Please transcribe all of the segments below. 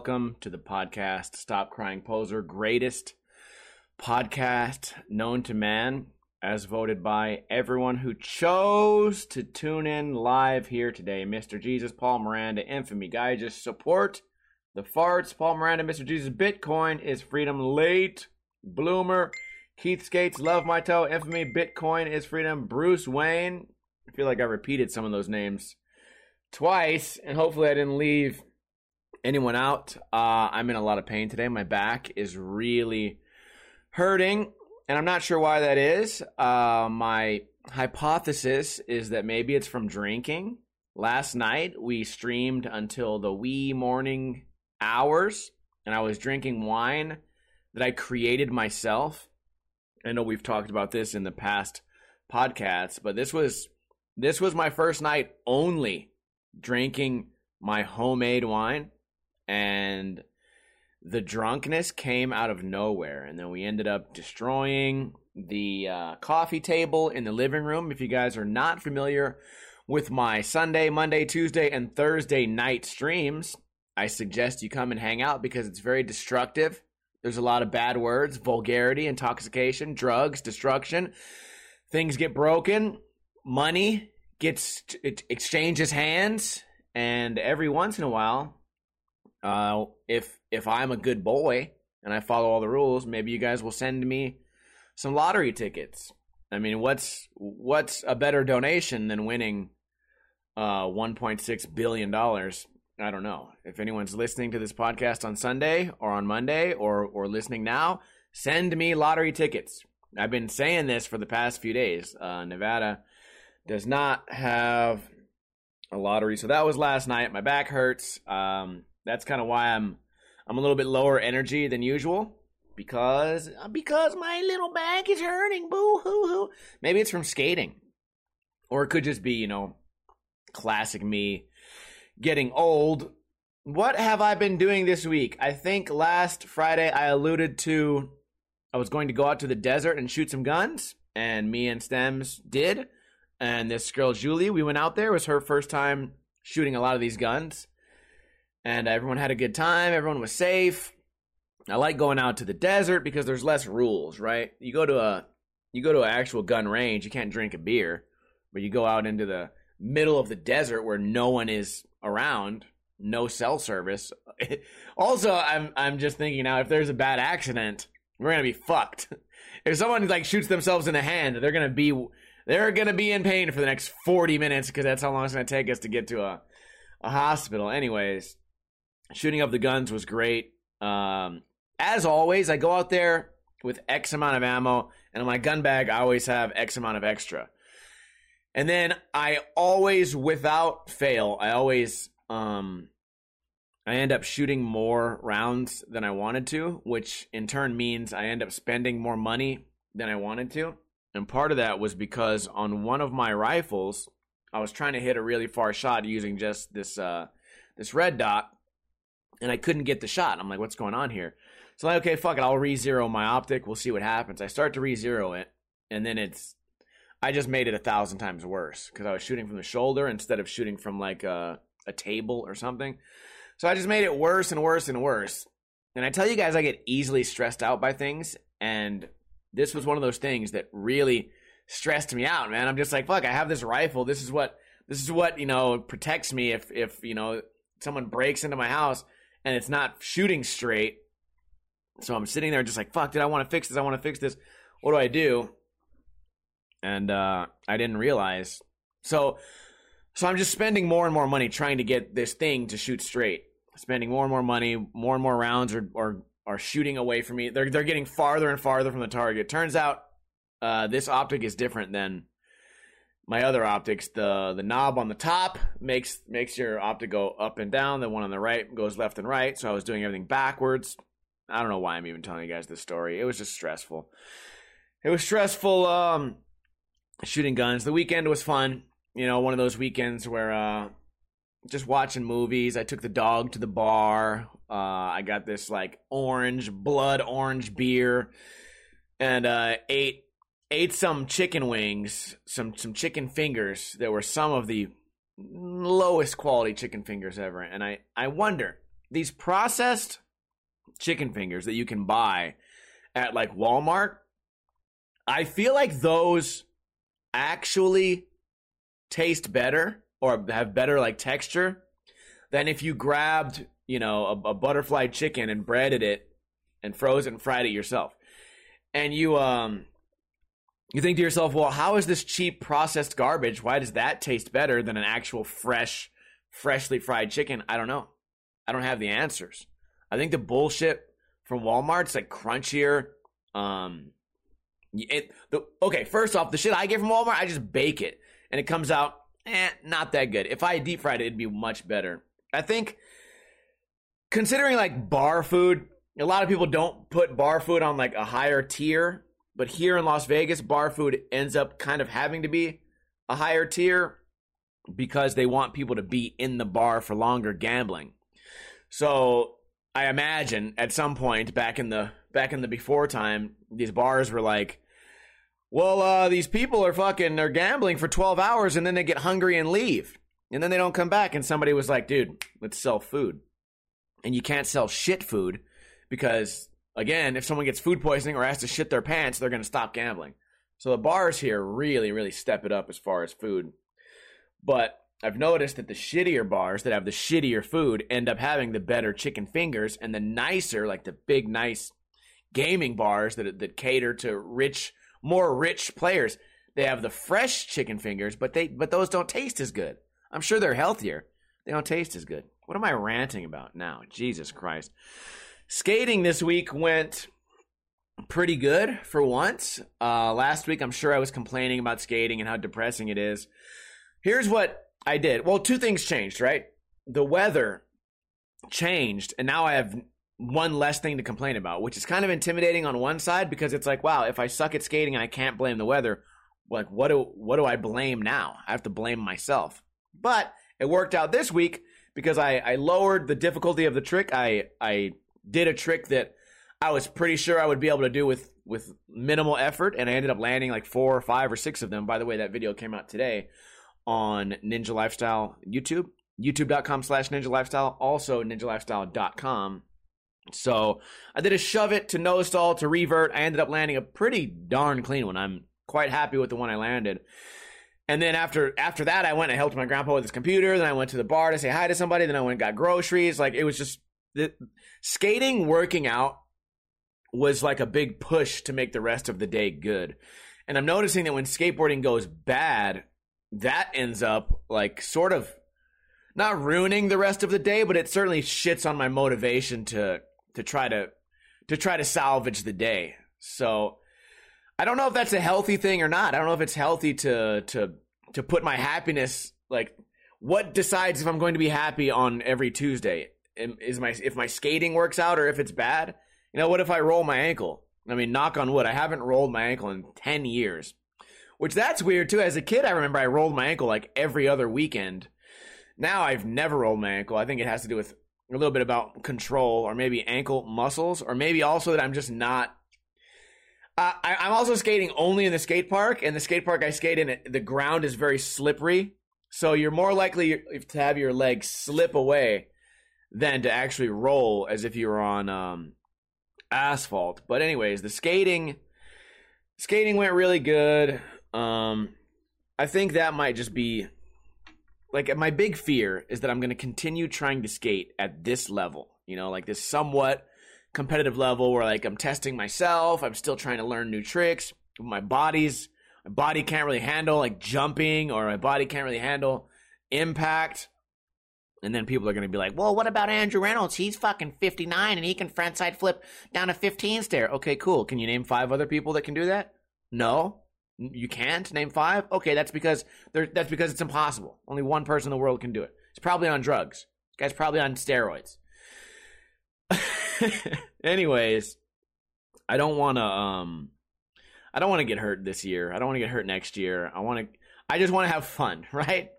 Welcome to the podcast, Stop Crying Poser, greatest podcast known to man, as voted by everyone who chose to tune in live here today. Mr. Jesus, Paul Miranda, Infamy, guy, just support the farts. Paul Miranda, Mr. Jesus, Bitcoin is freedom late. Bloomer, Keith Skates, Love My Toe, Infamy, Bitcoin is freedom. Bruce Wayne, I feel like I repeated some of those names twice, and hopefully I didn't leave anyone out. Uh, I'm in a lot of pain today. My back is really hurting, and I'm not sure why that is. Uh, my hypothesis is that maybe it's from drinking. Last night we streamed until the wee morning hours, and I was drinking wine that I created myself. I know we've talked about this in the past podcasts, but this was this was my first night only drinking my homemade wine and the drunkenness came out of nowhere and then we ended up destroying the uh, coffee table in the living room. If you guys are not familiar with my sunday monday tuesday and thursday night streams i suggest you come and hang out because it's very destructive. There's a lot of bad words vulgarity intoxication drugs destruction. Things get broken. Money gets it exchanges hands. And every once in a while uh, if if I'm a good boy and I follow all the rules, maybe you guys will send me some lottery tickets. I mean, what's what's a better donation than winning uh, 1.6 billion dollars? I don't know. If anyone's listening to this podcast on Sunday or on Monday or or listening now, send me lottery tickets. I've been saying this for the past few days. Uh, Nevada does not have a lottery, so that was last night. My back hurts. Um, that's kind of why I'm I'm a little bit lower energy than usual because uh, because my little back is hurting. Boo hoo hoo. Maybe it's from skating, or it could just be you know classic me getting old. What have I been doing this week? I think last Friday I alluded to I was going to go out to the desert and shoot some guns, and me and Stems did. And this girl Julie, we went out there. It was her first time shooting a lot of these guns and everyone had a good time. Everyone was safe. I like going out to the desert because there's less rules, right? You go to a you go to an actual gun range, you can't drink a beer, but you go out into the middle of the desert where no one is around, no cell service. also, I'm I'm just thinking now if there's a bad accident, we're gonna be fucked. if someone like shoots themselves in the hand, they're gonna be they're gonna be in pain for the next 40 minutes because that's how long it's gonna take us to get to a a hospital. Anyways, shooting up the guns was great. Um, as always, I go out there with X amount of ammo, and in my gun bag, I always have X amount of extra. And then I always, without fail, I always, um, I end up shooting more rounds than I wanted to, which in turn means I end up spending more money than I wanted to. And part of that was because on one of my rifles, I was trying to hit a really far shot using just this uh, this red dot, and I couldn't get the shot. I'm like, what's going on here? So I'm like, okay, fuck it, I'll re-zero my optic. We'll see what happens. I start to re-zero it, and then it's, I just made it a thousand times worse because I was shooting from the shoulder instead of shooting from like a, a table or something. So I just made it worse and worse and worse. And I tell you guys, I get easily stressed out by things, and this was one of those things that really stressed me out, man. I'm just like, fuck, I have this rifle. This is what this is what you know protects me if if you know someone breaks into my house and it's not shooting straight. So I'm sitting there just like, fuck, did I want to fix this? I want to fix this. What do I do? And uh, I didn't realize. So so I'm just spending more and more money trying to get this thing to shoot straight. Spending more and more money, more and more rounds are are, are shooting away from me. They're they're getting farther and farther from the target. Turns out uh, this optic is different than my other optics, the the knob on the top makes makes your optic go up and down. The one on the right goes left and right. So I was doing everything backwards. I don't know why I'm even telling you guys this story. It was just stressful. It was stressful um, shooting guns. The weekend was fun. You know, one of those weekends where uh, just watching movies. I took the dog to the bar. Uh, I got this like orange, blood orange beer, and uh, ate ate some chicken wings, some some chicken fingers that were some of the lowest quality chicken fingers ever. And I, I wonder, these processed chicken fingers that you can buy at like Walmart, I feel like those actually taste better or have better like texture than if you grabbed, you know, a, a butterfly chicken and breaded it and froze it and fried it yourself. And you um you think to yourself, well, how is this cheap processed garbage? Why does that taste better than an actual fresh, freshly fried chicken? I don't know. I don't have the answers. I think the bullshit from Walmart's like crunchier. Um, it the okay. First off, the shit I get from Walmart, I just bake it and it comes out eh, not that good. If I deep fried it, it'd be much better. I think considering like bar food, a lot of people don't put bar food on like a higher tier but here in Las Vegas, bar food ends up kind of having to be a higher tier because they want people to be in the bar for longer gambling. So I imagine at some point back in the back in the before time, these bars were like, well, uh, these people are fucking they're gambling for 12 hours and then they get hungry and leave. And then they don't come back. And somebody was like, dude, let's sell food. And you can't sell shit food because again, if someone gets food poisoning or has to shit their pants, they're going to stop gambling. So the bars here really, really step it up as far as food. But I've noticed that the shittier bars that have the shittier food end up having the better chicken fingers, and the nicer, like the big, nice gaming bars that that cater to rich, more rich players, they have the fresh chicken fingers, but they but those don't taste as good. I'm sure they're healthier. They don't taste as good. What am I ranting about now? Jesus Christ. Skating this week went pretty good for once. Uh, last week, I'm sure I was complaining about skating and how depressing it is. Here's what I did. Well, two things changed, right? The weather changed, and now I have one less thing to complain about, which is kind of intimidating on one side because it's like, wow, if I suck at skating and I can't blame the weather, like what do what do I blame now? I have to blame myself. But it worked out this week because I, I lowered the difficulty of the trick. I I did a trick that I was pretty sure I would be able to do with with minimal effort, and I ended up landing like four or five or six of them. By the way, that video came out today on Ninja Lifestyle YouTube, youtube.com slash ninja lifestyle, also ninjalifestyle.com. So I did a shove it to nose stall to revert. I ended up landing a pretty darn clean one. I'm quite happy with the one I landed. And then after after that, I went and helped my grandpa with his computer. Then I went to the bar to say hi to somebody. Then I went and got groceries. Like it was just the skating working out was like a big push to make the rest of the day good. And I'm noticing that when skateboarding goes bad, that ends up like sort of not ruining the rest of the day, but it certainly shits on my motivation to to try to to try to salvage the day. So I don't know if that's a healthy thing or not. I don't know if it's healthy to to to put my happiness like what decides if I'm going to be happy on every Tuesday? Is my if my skating works out or if it's bad. You know, what if I roll my ankle? I mean, knock on wood, I haven't rolled my ankle in 10 years. Which that's weird too. As a kid, I remember I rolled my ankle like every other weekend. Now I've never rolled my ankle. I think it has to do with a little bit about control or maybe ankle muscles or maybe also that I'm just not uh, I, am also skating only in the skate park, and the skate park I skate in, the ground is very slippery, so you're more likely to have your legs slip away than to actually roll as if you were on um, asphalt. But anyways, the skating skating went really good. Um, I think that might just be like my big fear is that I'm going to continue trying to skate at this level. You know, like this somewhat competitive level where like I'm testing myself. I'm still trying to learn new tricks. My body's my body can't really handle like jumping, or my body can't really handle impact. And then people are going to be like, well, what about Andrew Reynolds? He's fucking 59 and he can frontside flip down a 15 stair. Okay, cool. Can you name five other people that can do that? No. You can't name five? Okay, that's because that's because it's impossible. Only one person in the world can do it. It's probably on drugs. This guy's probably on steroids. Anyways, I don't want to um I don't want to get hurt this year. I don't want to get hurt next year. I want to I just want to have fun, right?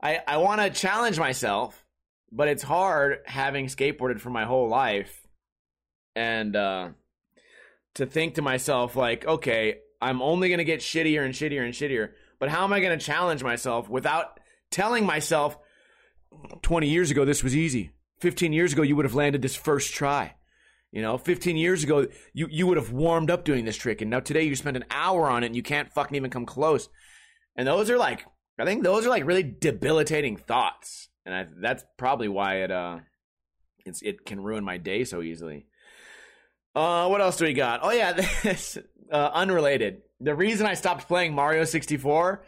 I, I want to challenge myself, but it's hard having skateboarded for my whole life and uh, to think to myself, like, okay, I'm only going to get shittier and shittier and shittier, but how am I going to challenge myself without telling myself 20 years ago this was easy. 15 years ago you would have landed this first try. You know, 15 years ago you you would have warmed up doing this trick and now today you spend an hour on it and you can't fucking even come close. And those are like I think those are like really debilitating thoughts. And I, that's probably why it uh it's it can ruin my day so easily. Uh what else do we got? Oh yeah, this uh, unrelated. The reason I stopped playing Mario 64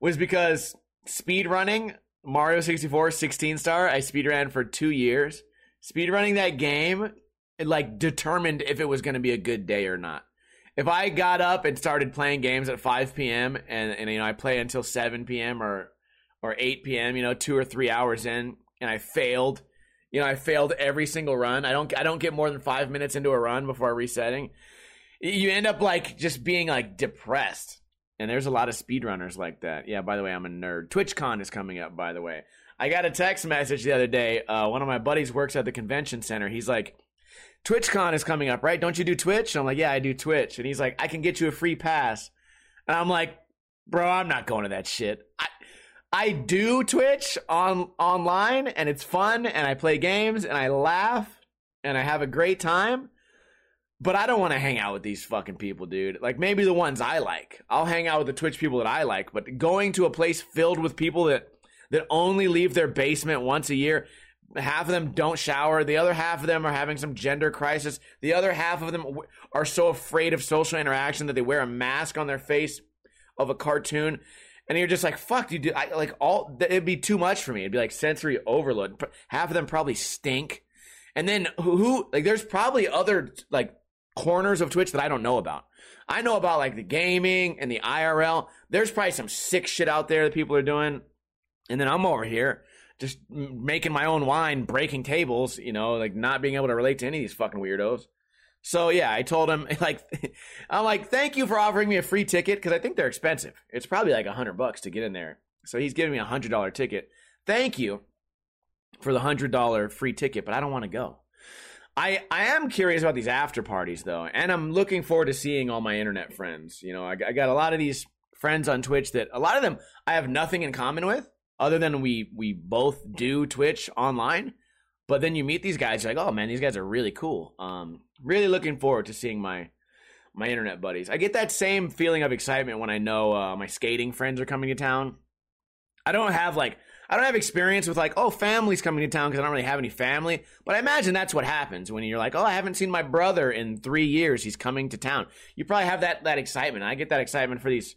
was because speed running Mario 64 16 star, I speed ran for 2 years. Speed running that game it like determined if it was going to be a good day or not. If I got up and started playing games at 5 p.m. and, and you know I play until 7 p.m. or or 8 p.m. you know 2 or 3 hours in and I failed, you know I failed every single run. I don't I don't get more than 5 minutes into a run before resetting. You end up like just being like depressed. And there's a lot of speedrunners like that. Yeah, by the way, I'm a nerd. TwitchCon is coming up, by the way. I got a text message the other day. Uh, one of my buddies works at the convention center. He's like, TwitchCon is coming up, right? Don't you do Twitch? And I'm like, yeah, I do Twitch. And he's like, I can get you a free pass. And I'm like, bro, I'm not going to that shit. I, I do Twitch on online and it's fun and I play games and I laugh and I have a great time. But I don't want to hang out with these fucking people, dude. Like maybe the ones I like. I'll hang out with the Twitch people that I like, but going to a place filled with people that that only leave their basement once a year, half of them don't shower, the other half of them are having some gender crisis, the other half of them are so afraid of social interaction that they wear a mask on their face of a cartoon. And you're just like, fuck, dude, I, like all, it'd be too much for me. It'd be like sensory overload. Half of them probably stink. And then who like, there's probably other, like, corners of Twitch that I don't know about. I know about like the gaming and the IRL. There's probably some sick shit out there that people are doing. And then I'm over here just making my own wine, breaking tables, you know, like not being able to relate to any of these fucking weirdos. So yeah, I told him like, I'm like, thank you for offering me a free ticket because I think they're expensive. It's probably like a hundred bucks to get in there. So he's giving me a hundred dollar ticket. Thank you for the hundred dollar free ticket, but I don't want to go. I I am curious about these after parties though, and I'm looking forward to seeing all my internet friends. You know, I, I got a lot of these friends on Twitch that a lot of them I have nothing in common with, other than we we both do Twitch online. But then you meet these guys, you're like, oh man, these guys are really cool. Um, really looking forward to seeing my my internet buddies. I get that same feeling of excitement when I know uh, my skating friends are coming to town. I don't have like I don't have experience with like, oh, family's coming to town because I don't really have any family. But I imagine that's what happens when you're like, oh, I haven't seen my brother in three years. He's coming to town. You probably have that that excitement. I get that excitement for these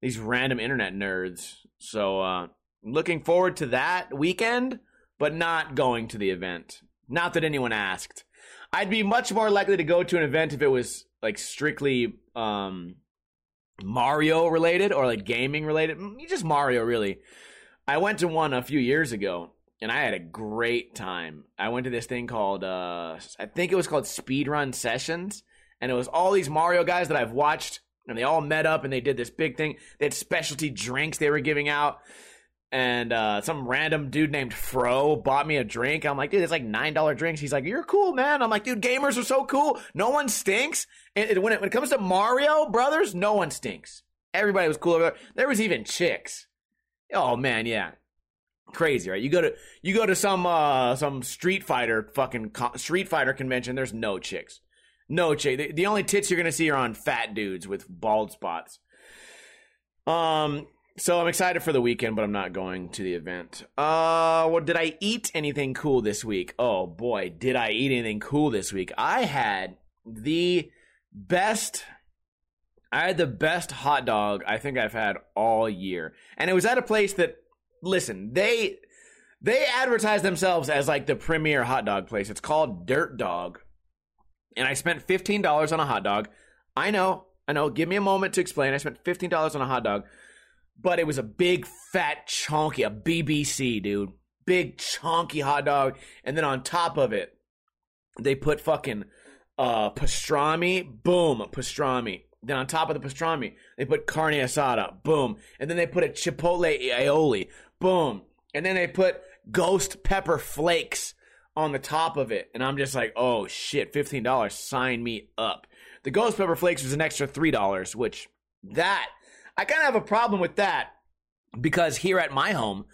these random internet nerds. So uh, looking forward to that weekend, but not going to the event. Not that anyone asked. I'd be much more likely to go to an event if it was like strictly um, Mario related or like gaming related. Just Mario, really. I went to one a few years ago and I had a great time. I went to this thing called uh I think it was called Speedrun Sessions and it was all these Mario guys that I've watched and they all met up and they did this big thing. They had specialty drinks they were giving out. And uh, some random dude named Fro bought me a drink. I'm like, dude, it's like nine dollar drinks. He's like, you're cool, man. I'm like, dude, gamers are so cool. No one stinks. And when it, when it comes to Mario Brothers, no one stinks. Everybody was cool over there. There was even chicks. Oh man, yeah, crazy, right? You go to you go to some uh some Street Fighter fucking co- Street Fighter convention. There's no chicks, no chick. The, the only tits you're gonna see are on fat dudes with bald spots. Um, so I'm excited for the weekend, but I'm not going to the event. Uh, what did I eat anything cool this week? Oh boy, did I eat anything cool this week? I had the best I had the best hot dog I think I've had all year. And it was at a place that listen, they they advertise themselves as like the premier hot dog place. It's called Dirt Dog. And I spent $15 on a hot dog. I know, I know, give me a moment to explain. I spent $15 on a hot dog, but it was a big fat chunky, a BBC, dude. Big chunky hot dog. And then on top of it, they put fucking uh pastrami, boom, pastrami then on top of the pastrami, they put carne asada, boom. And then they put a chipotle aioli, boom. And then they put ghost pepper flakes on the top of it. And I'm just like, oh shit, $15, sign me up. The ghost pepper flakes was an extra $3, which that, I kind of have a problem with that. because here at my home,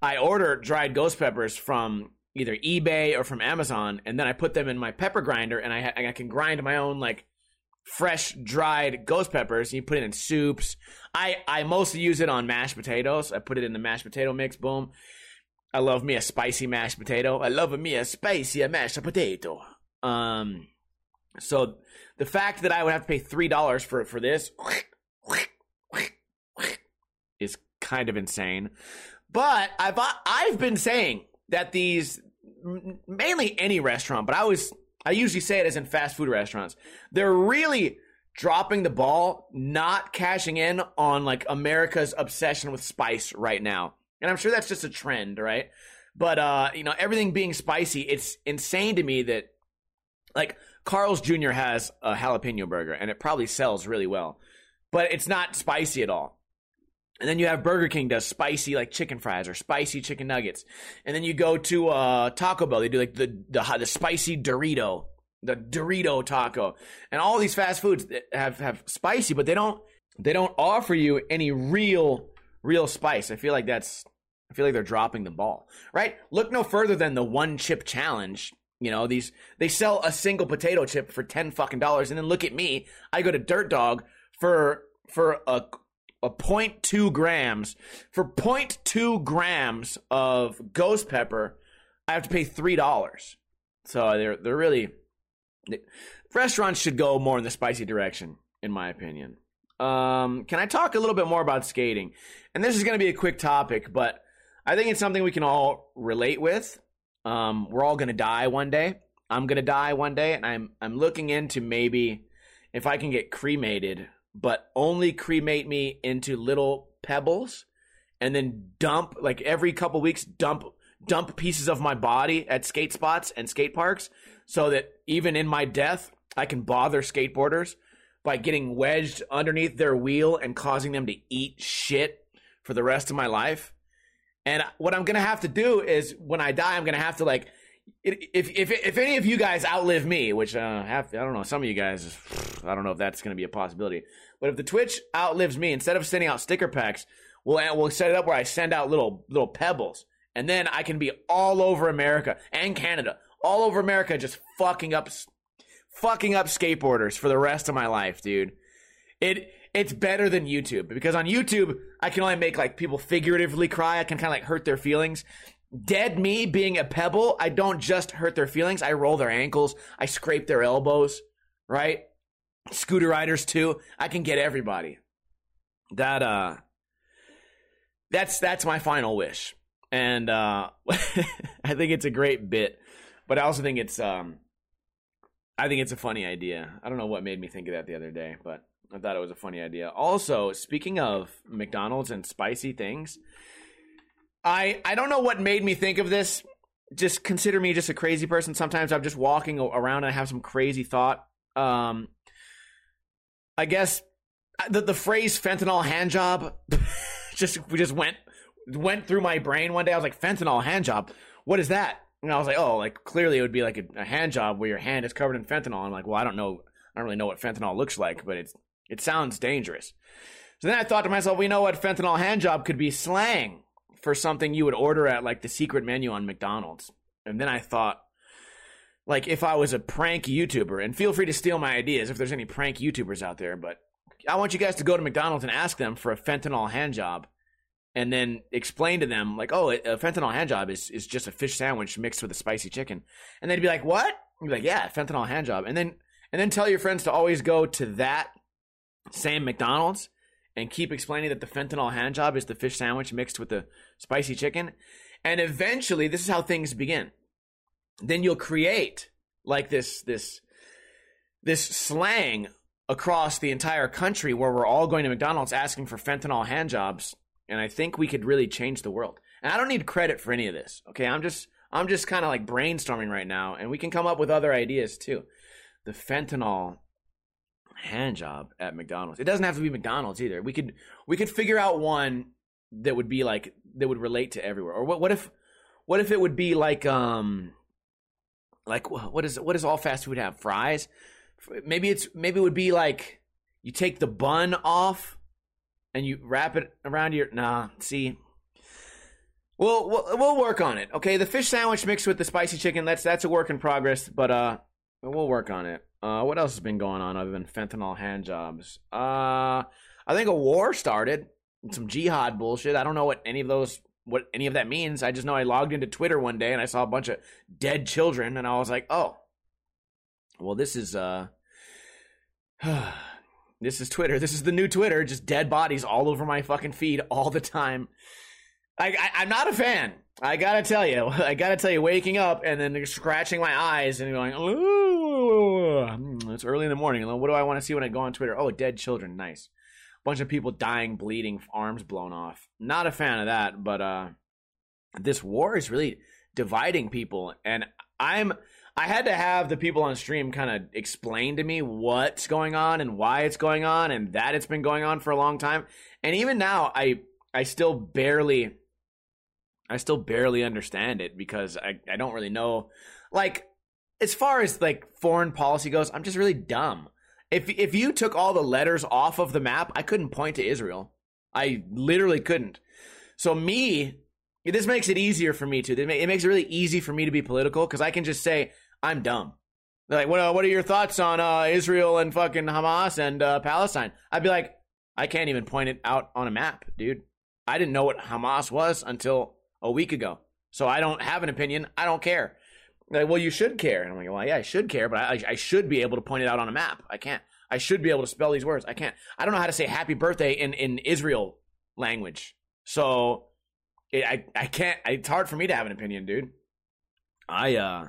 I order dried ghost peppers from either eBay or from Amazon, and then I put them in my pepper grinder, and I, I can grind my own like fresh dried ghost peppers. You put it in soups. I I mostly use it on mashed potatoes. I put it in the mashed potato mix. Boom. I love me a spicy mashed potato. I love me a spicy mashed potato. Um, so the fact that I would have to pay three dollars for for this is kind of insane. But I've I've been saying that these mainly any restaurant, but I was I usually say it as in fast food restaurants. They're really dropping the ball, not cashing in on like America's obsession with spice right now. And I'm sure that's just a trend, right? But uh, you know, everything being spicy, it's insane to me that like Carl's Jr. has a jalapeno burger and it probably sells really well. But it's not spicy at all. And then you have Burger King does spicy like chicken fries or spicy chicken nuggets. And then you go to uh, Taco Bell, they do like the, the the spicy Dorito, the Dorito taco. And all these fast foods have have spicy, but they don't they don't offer you any real real spice. I feel like that's I feel like they're dropping the ball. Right? Look no further than the one chip challenge. You know, these they sell a single potato chip for 10 fucking dollars and then look at me. I go to Dirt Dog for for a a 0.2 grams. For 0.2 grams of ghost pepper i have to pay three dollars. So they're they're really they, restaurants should go more in the spicy direction in my opinion. Um, can i talk a little bit more about skating? And this is going to be a quick topic but i think it's something we can all relate with. Um, we're all going to die one day. I'm going to die one day and i'm i'm looking into maybe if i can get cremated but only cremate me into little pebbles and then dump like every couple weeks dump dump pieces of my body at skate spots and skate parks so that even in my death I can bother skateboarders by getting wedged underneath their wheel and causing them to eat shit for the rest of my life. And what I'm going to have to do is when I die I'm going to have to like if if if any of you guys outlive me, which uh, have, I don't know, some of you guys, I don't know if that's going to be a possibility. But if the Twitch outlives me, instead of sending out sticker packs, we'll we'll set it up where I send out little little pebbles, and then I can be all over America and Canada, all over America, just fucking up, fucking up skateboarders for the rest of my life, dude. It it's better than YouTube because on YouTube I can only make like people figuratively cry. I can kind of like hurt their feelings. Dead me being a pebble, I don't just hurt their feelings. I roll their ankles. I scrape their elbows. Right? Scooter riders too. I can get everybody. That uh, that's that's my final wish, and uh, I think it's a great bit, but I also think it's um, I think it's a funny idea. I don't know what made me think of that the other day, but I thought it was a funny idea. Also, speaking of McDonald's and spicy things, I I don't know what made me think of this. Just consider me just a crazy person. Sometimes I'm just walking around and I have some crazy thought. Um, I guess uh, the the phrase fentanyl hand job just we just went went through my brain one day. I was like, fentanyl hand job. What is that? And I was like, oh, like clearly it would be like a, a hand job where your hand is covered in fentanyl. I'm like, well, I don't know. I don't really know what fentanyl looks like, but it's it sounds dangerous. So then I thought to myself, we know what fentanyl hand job could be slang for something you would order at like the secret menu on McDonald's. And then I thought, like if I was a prank YouTuber, and feel free to steal my ideas if there's any prank YouTubers out there, but I want you guys to go to McDonald's and ask them for a fentanyl hand job and then explain to them like, oh, a fentanyl hand job is, is just a fish sandwich mixed with a spicy chicken. And they'd be like, what? You'd be like, yeah, fentanyl hand job. And then and then tell your friends to always go to that same McDonald's and keep explaining that the fentanyl hand job is the fish sandwich mixed with the spicy chicken. And eventually, this is how things begin then you'll create like this this this slang across the entire country where we're all going to McDonald's asking for fentanyl hand jobs and I think we could really change the world. And I don't need credit for any of this. Okay, I'm just I'm just kind of like brainstorming right now and we can come up with other ideas too. The fentanyl hand job at McDonald's. It doesn't have to be McDonald's either. We could we could figure out one that would be like that would relate to everywhere. Or what what if what if it would be like um like what is what does all fast food have? Fries? Maybe it's maybe it would be like you take the bun off and you wrap it around your nah. See, we'll we'll, we'll work on it. Okay, the fish sandwich mixed with the spicy chicken. That's that's a work in progress, but uh, we'll work on it. Uh, what else has been going on other than fentanyl hand jobs? Uh, I think a war started. Some jihad bullshit. I don't know what any of those what any of that means. I just know I logged into Twitter one day and I saw a bunch of dead children, and I was like, oh, well, this is uh, this is Twitter. This is the new Twitter. Just dead bodies all over my fucking feed all the time. I, I am not a fan. I gotta tell you. I gotta tell you. Waking up and then scratching my eyes and going, Ooh, it's early in the morning. What do I want to see when I go on Twitter? Oh, dead children. Nice bunch of people dying, bleeding, arms blown off. Not a fan of that, but uh, this war is really dividing people, and I'm. I had to have the people on stream kind of explain to me what's going on and why it's going on and that it's been going on for a long time. And even now I I still barely I still barely understand it because I, I don't really know like as far as like foreign policy goes, I'm just really dumb. If if you took all the letters off of the map, I couldn't point to Israel. I literally couldn't. So me, this makes it easier for me to. It makes it really easy for me to be political because I can just say I'm dumb. Like, what what are your thoughts on uh, Israel and fucking Hamas and uh, Palestine? I'd be like, I can't even point it out on a map, dude. I didn't know what Hamas was until a week ago, so I don't have an opinion. I don't care. Like, well, you should care. And I'm like, well, yeah, I should care, but I, I should be able to point it out on a map. I can't. I should be able to spell these words. I can't. I don't know how to say happy birthday in, in Israel language. So it, I, I can't. It's hard for me to have an opinion, dude. I, uh,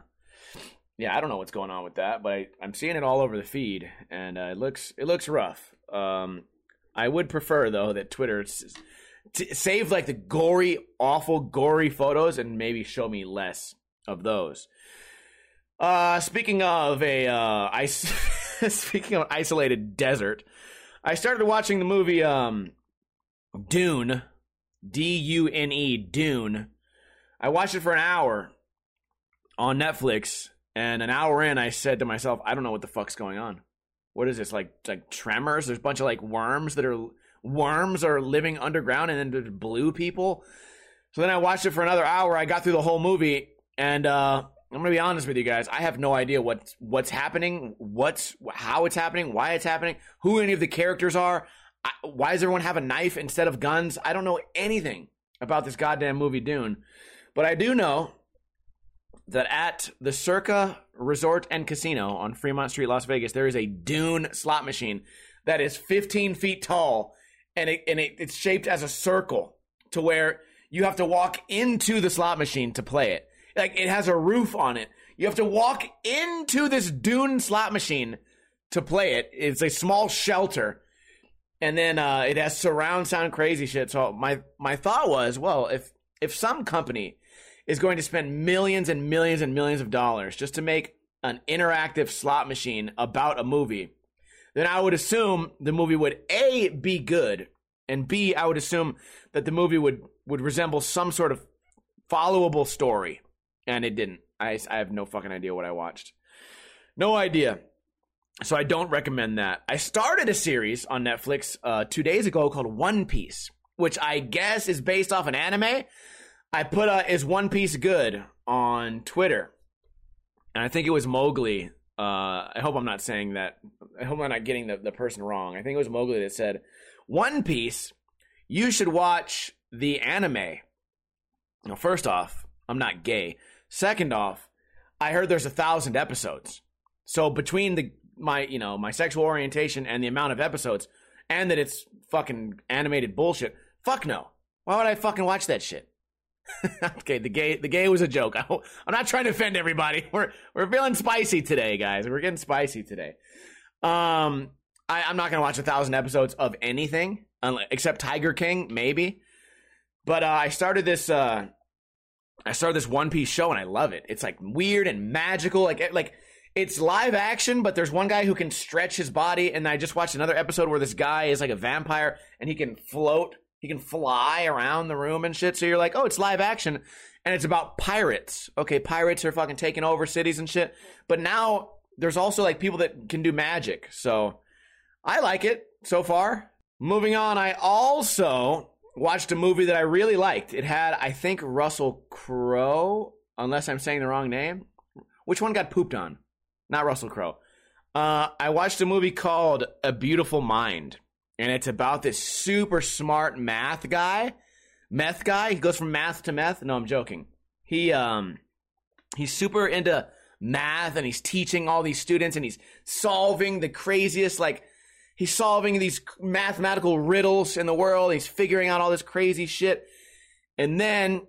yeah, I don't know what's going on with that, but I, am seeing it all over the feed, and uh, it looks it looks rough. Um, I would prefer though that Twitter t- save like the gory, awful, gory photos and maybe show me less of those. Uh, speaking of a, uh, I, speaking of isolated desert, I started watching the movie, um, Dune, D U N E, Dune. I watched it for an hour on Netflix, and an hour in, I said to myself, I don't know what the fuck's going on. What is this like? Like tremors? There's a bunch of like worms that are worms are living underground, and then there's blue people. So then I watched it for another hour. I got through the whole movie, and uh, I'm gonna be honest with you guys. I have no idea what's what's happening, what's how it's happening, why it's happening, who any of the characters are. I, why does everyone have a knife instead of guns? I don't know anything about this goddamn movie Dune, but I do know that at the Circa Resort and Casino on Fremont Street, Las Vegas, there is a Dune slot machine that is 15 feet tall, and it, and it, it's shaped as a circle to where you have to walk into the slot machine to play it like it has a roof on it. You have to walk into this Dune slot machine to play it. It's a small shelter. And then uh, it has surround sound crazy shit. So my my thought was, well, if if some company is going to spend millions and millions and millions of dollars just to make an interactive slot machine about a movie, then I would assume the movie would A be good and B I would assume that the movie would would resemble some sort of followable story and it didn't. I, I have no fucking idea what I watched. No idea. So I don't recommend that. I started a series on Netflix uh, two days ago called One Piece, which I guess is based off an anime. I put uh, "Is One Piece good?" on Twitter, and I think it was Mowgli. Uh, I hope I'm not saying that. I hope I'm not getting the, the person wrong. I think it was Mowgli that said, "One Piece, you should watch the anime." Now, first off, I'm not gay. Second off, I heard there's a thousand episodes. So between the my you know my sexual orientation and the amount of episodes, and that it's fucking animated bullshit. Fuck no. Why would I fucking watch that shit? okay, the gay the gay was a joke. I, am not trying to offend everybody. We're we're feeling spicy today, guys. We're getting spicy today. Um, I, am not gonna watch a thousand episodes of anything except Tiger King, maybe. But uh, I started this uh, I started this One Piece show and I love it. It's like weird and magical. Like like it's live action, but there's one guy who can stretch his body. And I just watched another episode where this guy is like a vampire and he can float, he can fly around the room and shit. So you're like, oh, it's live action, and it's about pirates. Okay, pirates are fucking taking over cities and shit. But now there's also like people that can do magic. So I like it so far. Moving on, I also watched a movie that I really liked. It had, I think, Russell Crowe, unless I'm saying the wrong name. Which one got pooped on? Not Russell Crowe. Uh, I watched a movie called A Beautiful Mind, and it's about this super smart math guy, meth guy. He goes from math to meth. No, I'm joking. He um, he's super into math, and he's teaching all these students, and he's solving the craziest like he's solving these mathematical riddles in the world. He's figuring out all this crazy shit, and then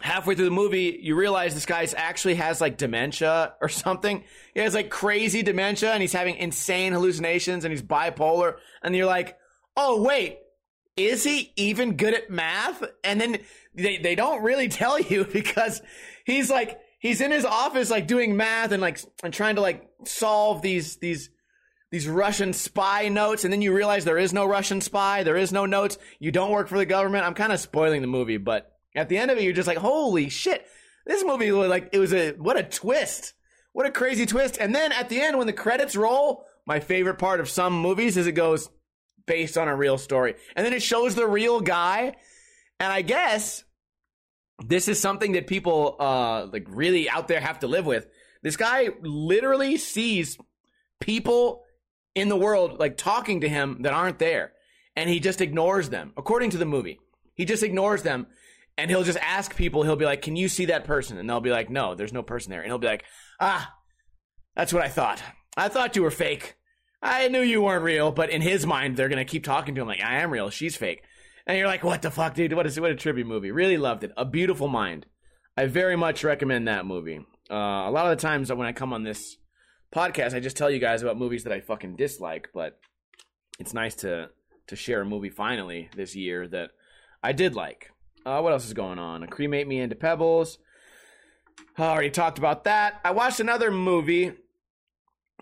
halfway through the movie, you realize this guy's actually has like dementia or something. He has like crazy dementia and he's having insane hallucinations and he's bipolar. And you're like, oh, wait, is he even good at math? And then they, they don't really tell you because he's like, he's in his office like doing math and like and trying to like solve these these these Russian spy notes, and then you realize there is no Russian spy, there is no notes. You don't work for the government. I'm kind of spoiling the movie, but at the end of it, you're just like, holy shit, this movie was like it was a what a twist, what a crazy twist. And then at the end, when the credits roll, my favorite part of some movies is it goes based on a real story, and then it shows the real guy. And I guess this is something that people uh like really out there have to live with. This guy literally sees people in the world like talking to him that aren't there, and he just ignores them. According to the movie, he just ignores them and he'll just ask people, he'll be like, Can you see that person? And they'll be like, No, there's no person there. And he'll be like, Ah, that's what I thought. I thought you were fake. I knew you weren't real, but in his mind, they're gonna keep talking to him like, I am real, she's fake. And you're like, What the fuck, dude? What is what a tribute movie. Really loved it. A beautiful mind. I very much recommend that movie. Uh, a lot of the times when I come on this podcast, I just tell you guys about movies that I fucking dislike, but it's nice to to share a movie finally this year that I did like. Uh, what else is going on? A cremate Me into Pebbles. I already talked about that. I watched another movie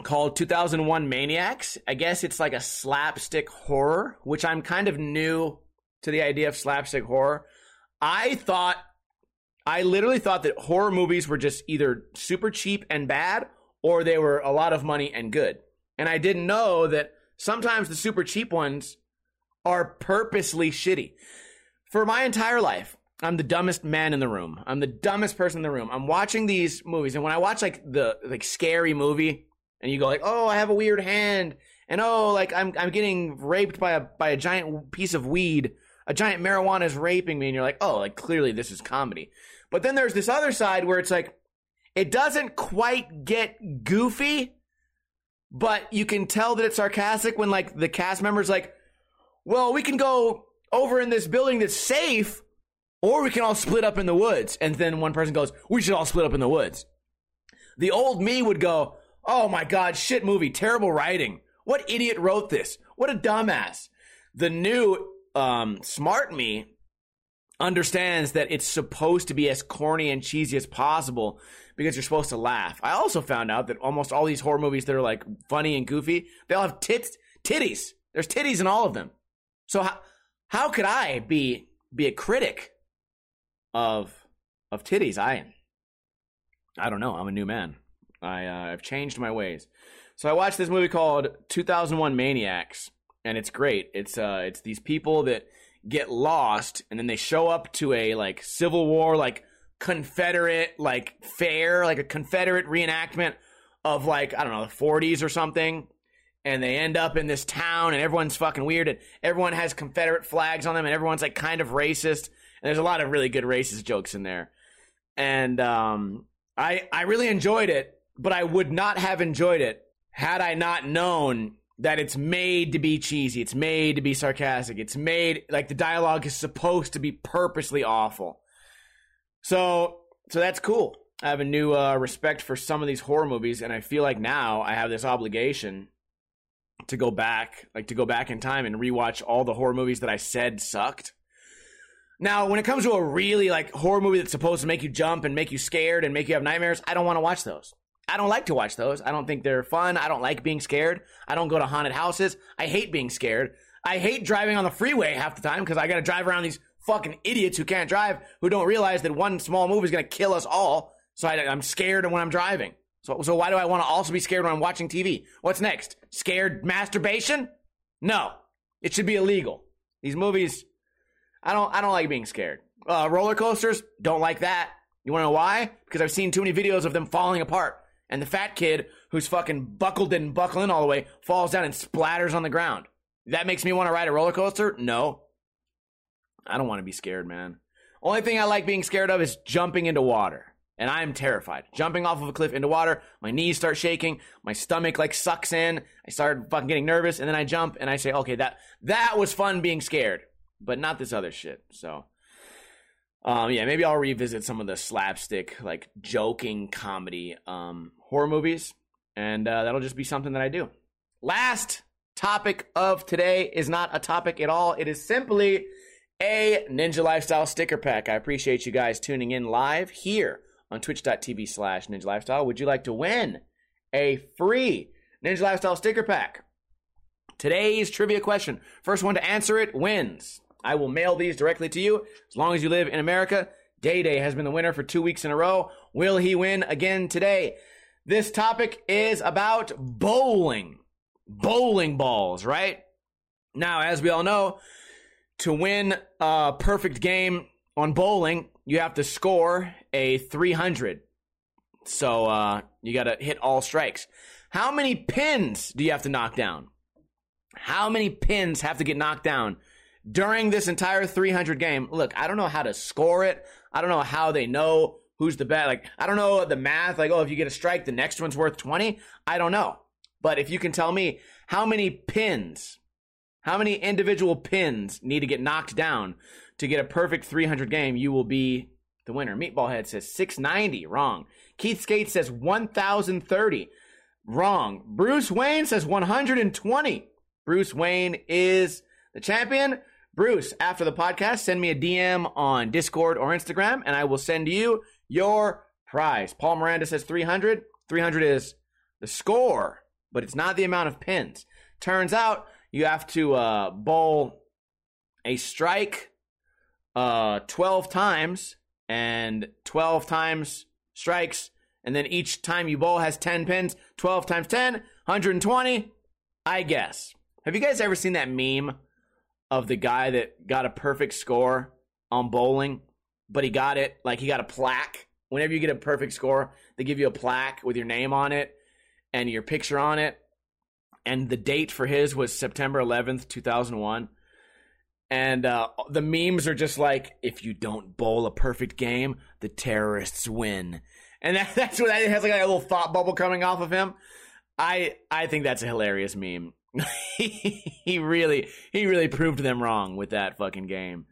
called 2001 Maniacs. I guess it's like a slapstick horror, which I'm kind of new to the idea of slapstick horror. I thought, I literally thought that horror movies were just either super cheap and bad or they were a lot of money and good. And I didn't know that sometimes the super cheap ones are purposely shitty for my entire life, I'm the dumbest man in the room. I'm the dumbest person in the room. I'm watching these movies, and when I watch like the like scary movie, and you go like, "Oh, I have a weird hand," and "Oh, like I'm I'm getting raped by a by a giant piece of weed, a giant marijuana is raping me," and you're like, "Oh, like clearly this is comedy." But then there's this other side where it's like, it doesn't quite get goofy, but you can tell that it's sarcastic when like the cast members like, "Well, we can go over in this building that's safe, or we can all split up in the woods. And then one person goes, we should all split up in the woods. The old me would go, oh my God, shit movie, terrible writing. What idiot wrote this? What a dumbass. The new um, smart me understands that it's supposed to be as corny and cheesy as possible because you're supposed to laugh. I also found out that almost all these horror movies that are like funny and goofy, they all have tits, titties. There's titties in all of them. So how, how could I be be a critic of of titties? I I don't know. I'm a new man. I uh, I've changed my ways. So I watched this movie called 2001 Maniacs, and it's great. It's uh it's these people that get lost, and then they show up to a like Civil War like Confederate like fair, like a Confederate reenactment of like I don't know the 40s or something and they end up in this town and everyone's fucking weird and everyone has Confederate flags on them and everyone's like kind of racist. And there's a lot of really good racist jokes in there. And um, I I really enjoyed it, but I would not have enjoyed it had I not known that it's made to be cheesy. It's made to be sarcastic. It's made like the dialogue is supposed to be purposely awful. So so that's cool. I have a new uh, respect for some of these horror movies, and I feel like now I have this obligation to go back, like to go back in time and rewatch all the horror movies that I said sucked. Now, when it comes to a really like horror movie that's supposed to make you jump and make you scared and make you have nightmares, I don't want to watch those. I don't like to watch those. I don't think they're fun. I don't like being scared. I don't go to haunted houses. I hate being scared. I hate driving on the freeway half the time because I got to drive around these fucking idiots who can't drive, who don't realize that one small move is going to kill us all. So I, I'm scared when I'm driving. So, so why do I want to also be scared when I'm watching TV? What's next? Scared masturbation? No. It should be illegal. These movies, I don't, I don't like being scared. Uh, roller coasters, don't like that. You want to know why? Because I've seen too many videos of them falling apart, and the fat kid who's fucking buckled didn't buckle in all the way falls down and splatters on the ground. That makes me want to ride a roller coaster? No. I don't want to be scared, man. Only thing I like being scared of is jumping into water. And I am terrified. Jumping off of a cliff into water, my knees start shaking, my stomach like sucks in. I start fucking getting nervous, and then I jump and I say, okay, that that was fun being scared, but not this other shit. So um, yeah, maybe I'll revisit some of the slapstick, like joking comedy um, horror movies, and uh, that'll just be something that I do. Last topic of today is not a topic at all. It is simply a Ninja Lifestyle sticker pack. I appreciate you guys tuning in live here on twitch.tv slash Ninja Lifestyle. Would you like to win a free Ninja Lifestyle sticker pack? Today's trivia question. First one to answer it wins. I will mail these directly to you as long as you live in America. Day Day has been the winner for two weeks in a row. Will he win again today? This topic is about bowling. Bowling balls, right? Now, as we all know, to win a perfect game on bowling, you have to score a 300. So uh, you got to hit all strikes. How many pins do you have to knock down? How many pins have to get knocked down during this entire 300 game? Look, I don't know how to score it. I don't know how they know who's the best. Like, I don't know the math. Like, oh, if you get a strike, the next one's worth 20. I don't know. But if you can tell me how many pins, how many individual pins need to get knocked down to get a perfect 300 game, you will be the winner. Meatball Head says 690. Wrong. Keith Skate says 1030. Wrong. Bruce Wayne says 120. Bruce Wayne is the champion. Bruce, after the podcast, send me a DM on Discord or Instagram, and I will send you your prize. Paul Miranda says 300. 300 is the score, but it's not the amount of pins. Turns out you have to uh, bowl a strike uh, 12 times and 12 times strikes. And then each time you bowl has 10 pins. 12 times 10, 120, I guess. Have you guys ever seen that meme of the guy that got a perfect score on bowling, but he got it like he got a plaque? Whenever you get a perfect score, they give you a plaque with your name on it and your picture on it. And the date for his was September 11th, 2001 and uh, the memes are just like, if you don't bowl a perfect game, the terrorists win, and that, that's what it has like a little thought bubble coming off of him. I I think that's a hilarious meme. he really he really proved them wrong with that fucking game,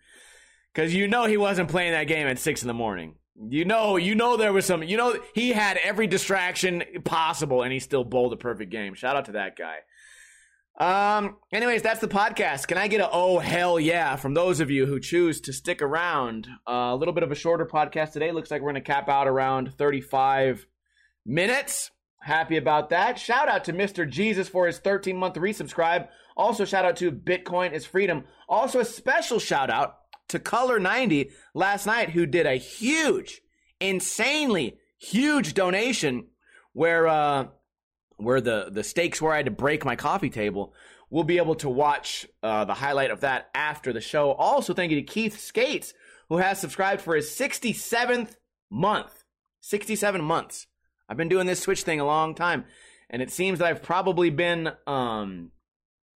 because you know he wasn't playing that game at six in the morning. You know, you know there was some. You know he had every distraction possible, and he still bowled a perfect game. Shout out to that guy. Um, anyways, that's the podcast. Can I get a oh hell yeah from those of you who choose to stick around? Uh, a little bit of a shorter podcast today. Looks like we're to cap out around 35 minutes. Happy about that. Shout out to Mr. Jesus for his 13 month resubscribe. Also, shout out to Bitcoin is Freedom. Also, a special shout out to Color 90 last night, who did a huge, insanely huge donation where uh, where the the stakes where I had to break my coffee table. We'll be able to watch uh, the highlight of that after the show. Also, thank you to Keith Skates, who has subscribed for his 67th month. 67 months. I've been doing this Twitch thing a long time, and it seems that I've probably been um,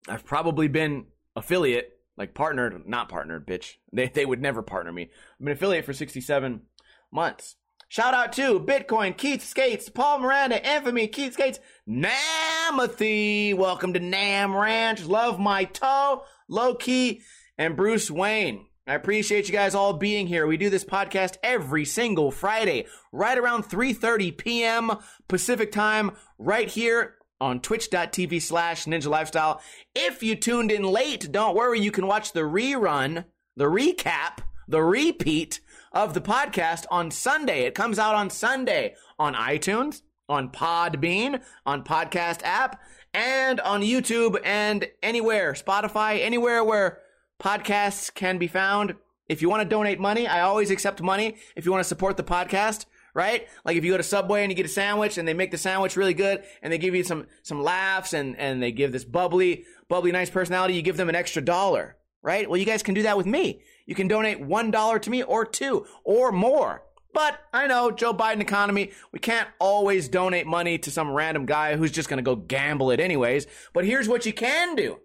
I've probably been affiliate, like partnered, not partnered, bitch. They they would never partner me. I've been affiliate for 67 months. Shout out to Bitcoin, Keith Skates, Paul Miranda, Infamy, Keith Skates, Namathy. Welcome to Nam Ranch. Love my toe, low key, and Bruce Wayne. I appreciate you guys all being here. We do this podcast every single Friday, right around 3:30 p.m. Pacific time, right here on twitch.tv slash ninja lifestyle. If you tuned in late, don't worry, you can watch the rerun, the recap, the repeat of the podcast on Sunday. It comes out on Sunday on iTunes, on Podbean, on podcast app, and on YouTube and anywhere, Spotify, anywhere where podcasts can be found. If you want to donate money, I always accept money. If you want to support the podcast, right? Like if you go to Subway and you get a sandwich and they make the sandwich really good and they give you some some laughs and and they give this bubbly bubbly nice personality, you give them an extra dollar, right? Well, you guys can do that with me. You can donate $1 to me or 2 or more. But I know Joe Biden economy, we can't always donate money to some random guy who's just going to go gamble it anyways. But here's what you can do.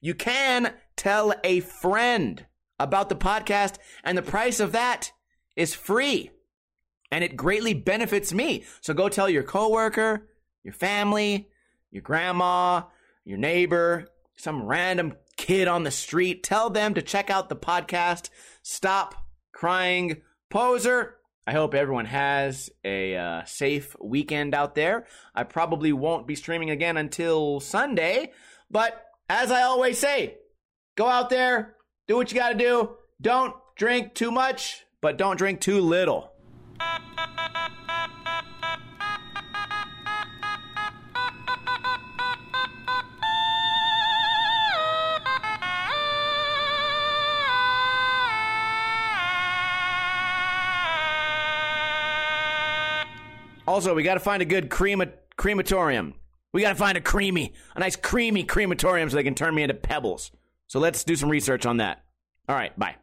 You can tell a friend about the podcast and the price of that is free and it greatly benefits me. So go tell your coworker, your family, your grandma, your neighbor, some random kid on the street. Tell them to check out the podcast. Stop crying, poser. I hope everyone has a uh, safe weekend out there. I probably won't be streaming again until Sunday, but as I always say, go out there, do what you got to do. Don't drink too much, but don't drink too little. Also, we got to find a good crema- crematorium. We got to find a creamy, a nice creamy crematorium so they can turn me into pebbles. So let's do some research on that. All right, bye.